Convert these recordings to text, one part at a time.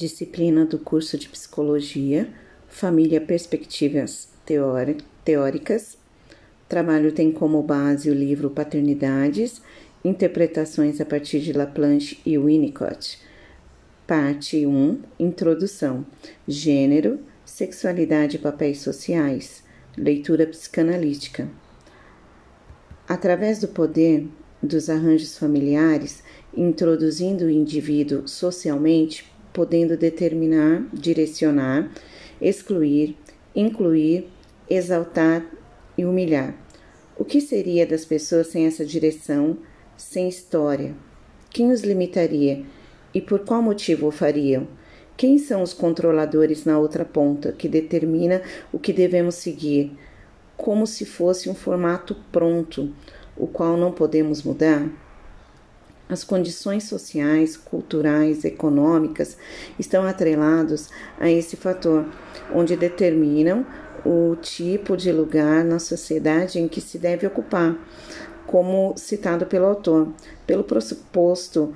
Disciplina do curso de Psicologia, Família Perspectivas Teóricas. Trabalho tem como base o livro Paternidades, Interpretações a partir de Laplanche e Winnicott. Parte 1 Introdução: Gênero, Sexualidade e Papéis Sociais. Leitura psicanalítica. Através do poder dos arranjos familiares, introduzindo o indivíduo socialmente, podendo determinar, direcionar, excluir, incluir, exaltar e humilhar. O que seria das pessoas sem essa direção, sem história? Quem os limitaria e por qual motivo o fariam? Quem são os controladores na outra ponta que determina o que devemos seguir, como se fosse um formato pronto, o qual não podemos mudar? As condições sociais, culturais, econômicas estão atrelados a esse fator, onde determinam o tipo de lugar na sociedade em que se deve ocupar, como citado pelo autor, pelo pressuposto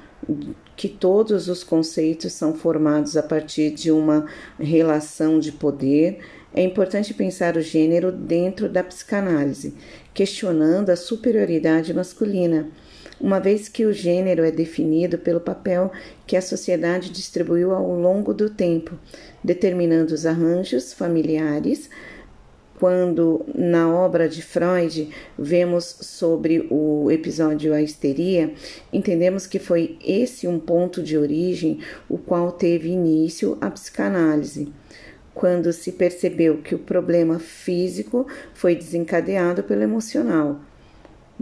que todos os conceitos são formados a partir de uma relação de poder, é importante pensar o gênero dentro da psicanálise, questionando a superioridade masculina uma vez que o gênero é definido pelo papel que a sociedade distribuiu ao longo do tempo, determinando os arranjos familiares. Quando na obra de Freud vemos sobre o episódio A Histeria, entendemos que foi esse um ponto de origem o qual teve início a psicanálise quando se percebeu que o problema físico foi desencadeado pelo emocional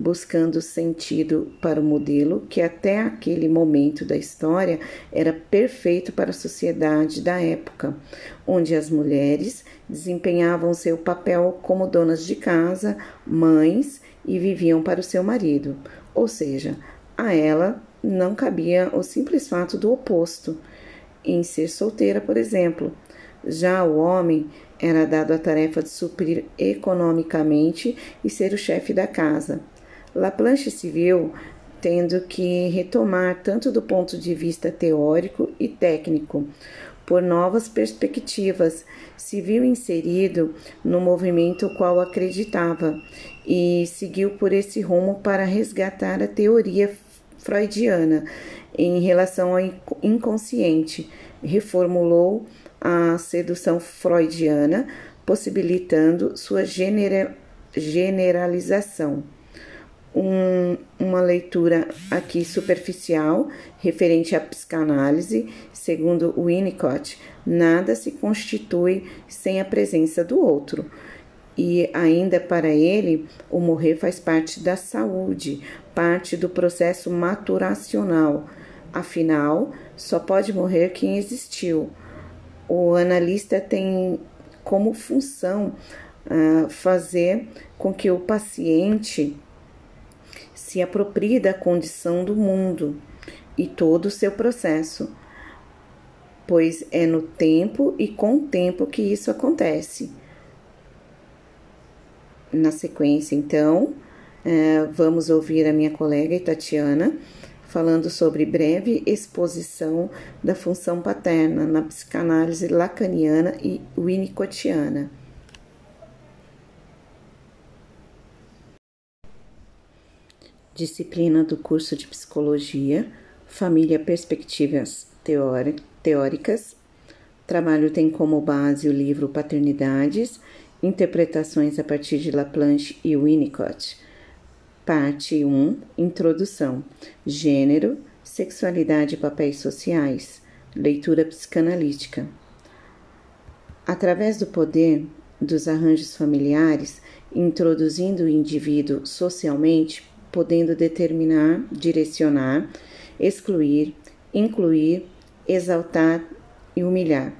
buscando sentido para o modelo que até aquele momento da história era perfeito para a sociedade da época, onde as mulheres desempenhavam seu papel como donas de casa, mães e viviam para o seu marido. Ou seja, a ela não cabia o simples fato do oposto, em ser solteira, por exemplo. Já o homem era dado a tarefa de suprir economicamente e ser o chefe da casa. Laplanche se viu tendo que retomar tanto do ponto de vista teórico e técnico, por novas perspectivas, se viu inserido no movimento qual acreditava e seguiu por esse rumo para resgatar a teoria freudiana em relação ao inconsciente, reformulou a sedução freudiana, possibilitando sua genera generalização um, uma leitura aqui superficial referente à psicanálise, segundo Winnicott, nada se constitui sem a presença do outro. E ainda para ele, o morrer faz parte da saúde, parte do processo maturacional. Afinal, só pode morrer quem existiu. O analista tem como função uh, fazer com que o paciente se aproprie da condição do mundo e todo o seu processo, pois é no tempo e com o tempo que isso acontece. Na sequência, então, é, vamos ouvir a minha colega Tatiana falando sobre breve exposição da função paterna na psicanálise lacaniana e winnicottiana. Disciplina do curso de Psicologia, Família Perspectivas Teóricas. Trabalho tem como base o livro Paternidades, Interpretações a partir de Laplanche e Winnicott. Parte 1 Introdução: Gênero, Sexualidade e Papéis Sociais. Leitura psicanalítica. Através do poder dos arranjos familiares, introduzindo o indivíduo socialmente, podendo determinar, direcionar, excluir, incluir, exaltar e humilhar.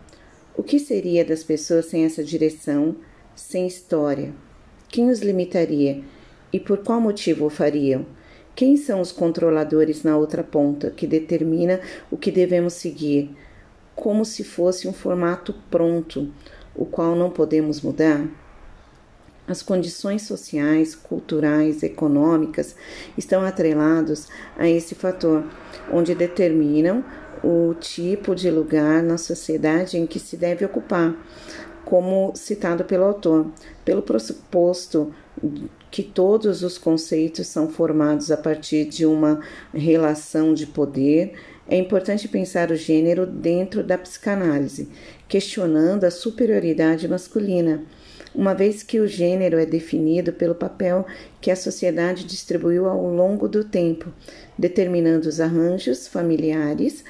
O que seria das pessoas sem essa direção, sem história? Quem os limitaria e por qual motivo o fariam? Quem são os controladores na outra ponta que determina o que devemos seguir, como se fosse um formato pronto, o qual não podemos mudar? As condições sociais, culturais, econômicas estão atrelados a esse fator, onde determinam o tipo de lugar na sociedade em que se deve ocupar, como citado pelo autor, pelo pressuposto que todos os conceitos são formados a partir de uma relação de poder, é importante pensar o gênero dentro da psicanálise, questionando a superioridade masculina, uma vez que o gênero é definido pelo papel que a sociedade distribuiu ao longo do tempo, determinando os arranjos familiares,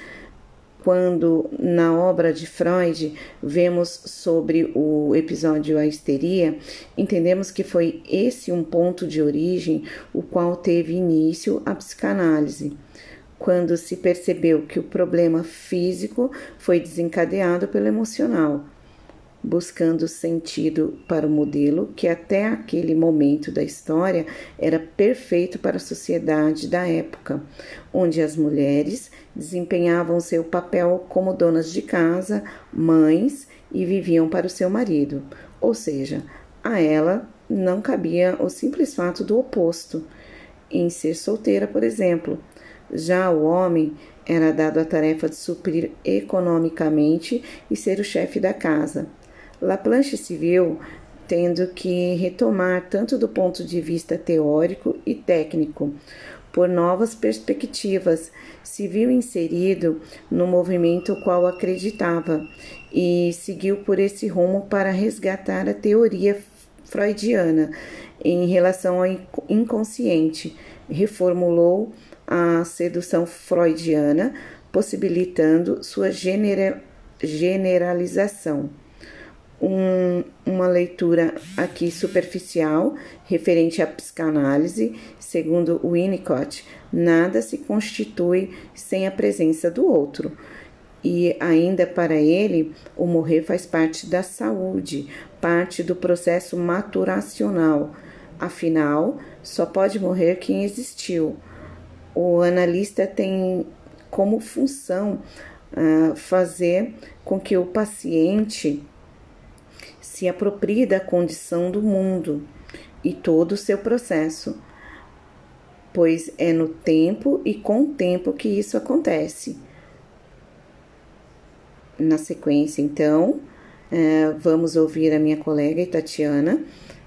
quando na obra de Freud vemos sobre o episódio A Histeria, entendemos que foi esse um ponto de origem o qual teve início a psicanálise, quando se percebeu que o problema físico foi desencadeado pelo emocional buscando sentido para o modelo que até aquele momento da história era perfeito para a sociedade da época, onde as mulheres desempenhavam seu papel como donas de casa, mães e viviam para o seu marido. Ou seja, a ela não cabia o simples fato do oposto, em ser solteira, por exemplo. Já o homem era dado a tarefa de suprir economicamente e ser o chefe da casa. Laplanche se viu tendo que retomar tanto do ponto de vista teórico e técnico, por novas perspectivas, se viu inserido no movimento qual acreditava e seguiu por esse rumo para resgatar a teoria freudiana em relação ao inconsciente, reformulou a sedução freudiana, possibilitando sua genera generalização um, uma leitura aqui superficial referente à psicanálise, segundo Winnicott, nada se constitui sem a presença do outro. E ainda para ele, o morrer faz parte da saúde, parte do processo maturacional. Afinal, só pode morrer quem existiu. O analista tem como função uh, fazer com que o paciente se aproprie da condição do mundo e todo o seu processo, pois é no tempo e com o tempo que isso acontece. Na sequência, então, é, vamos ouvir a minha colega Tatiana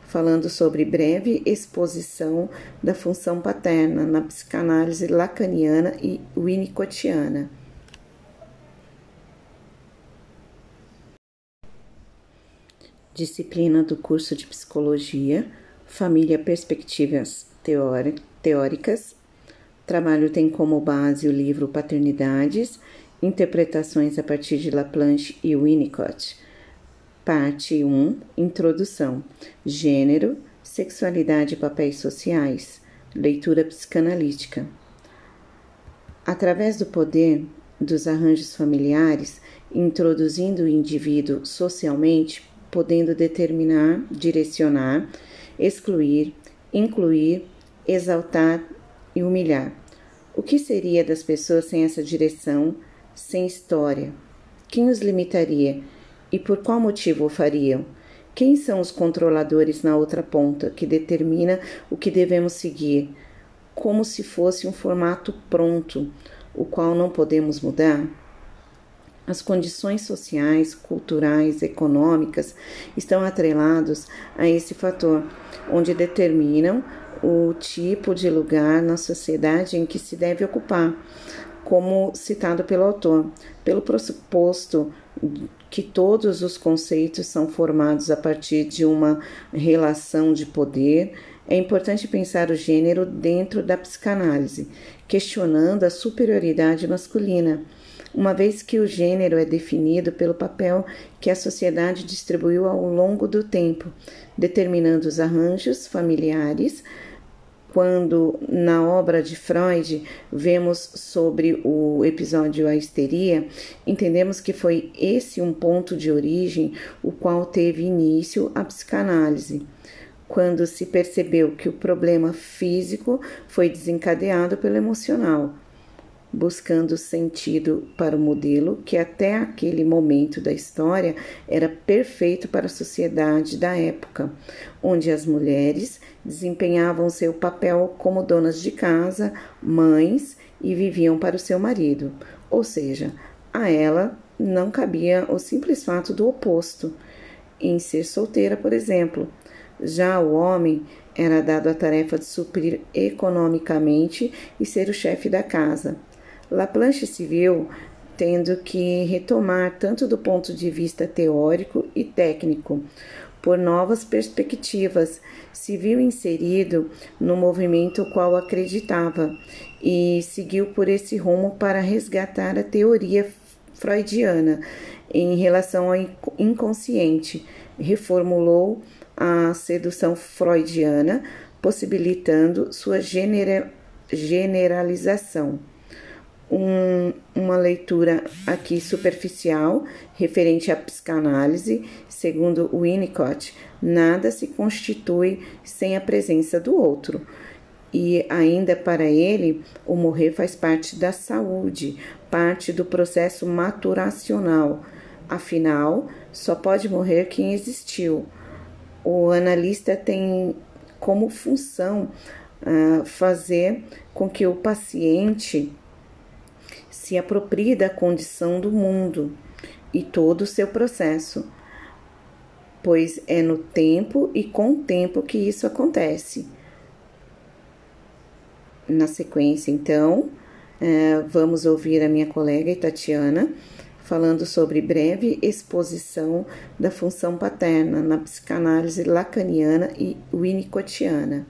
falando sobre breve exposição da função paterna na psicanálise lacaniana e winnicottiana. Disciplina do curso de Psicologia, Família Perspectivas Teóricas. O trabalho tem como base o livro Paternidades, Interpretações a partir de Laplanche e Winnicott. Parte 1 Introdução: Gênero, Sexualidade e Papéis Sociais. Leitura psicanalítica. Através do poder dos arranjos familiares, introduzindo o indivíduo socialmente podendo determinar, direcionar, excluir, incluir, exaltar e humilhar. O que seria das pessoas sem essa direção, sem história? Quem os limitaria e por qual motivo o fariam? Quem são os controladores na outra ponta que determina o que devemos seguir, como se fosse um formato pronto, o qual não podemos mudar? As condições sociais, culturais, econômicas estão atrelados a esse fator, onde determinam o tipo de lugar na sociedade em que se deve ocupar, como citado pelo autor, pelo pressuposto que todos os conceitos são formados a partir de uma relação de poder, é importante pensar o gênero dentro da psicanálise, questionando a superioridade masculina uma vez que o gênero é definido pelo papel que a sociedade distribuiu ao longo do tempo, determinando os arranjos familiares. Quando na obra de Freud vemos sobre o episódio A Histeria, entendemos que foi esse um ponto de origem o qual teve início a psicanálise quando se percebeu que o problema físico foi desencadeado pelo emocional buscando sentido para o modelo que até aquele momento da história era perfeito para a sociedade da época, onde as mulheres desempenhavam seu papel como donas de casa, mães e viviam para o seu marido. ou seja, a ela não cabia o simples fato do oposto, em ser solteira, por exemplo. Já o homem era dado a tarefa de suprir economicamente e ser o chefe da casa. Laplanche se viu tendo que retomar tanto do ponto de vista teórico e técnico, por novas perspectivas, se viu inserido no movimento qual acreditava e seguiu por esse rumo para resgatar a teoria freudiana em relação ao inconsciente, reformulou a sedução freudiana, possibilitando sua genera generalização. Um, uma leitura aqui superficial referente à psicanálise, segundo Winnicott, nada se constitui sem a presença do outro. E ainda para ele, o morrer faz parte da saúde, parte do processo maturacional. Afinal, só pode morrer quem existiu. O analista tem como função uh, fazer com que o paciente se aproprie da condição do mundo e todo o seu processo, pois é no tempo e com o tempo que isso acontece. Na sequência, então, uh, vamos ouvir a minha colega Tatiana falando sobre breve exposição da função paterna na psicanálise lacaniana e winnicottiana.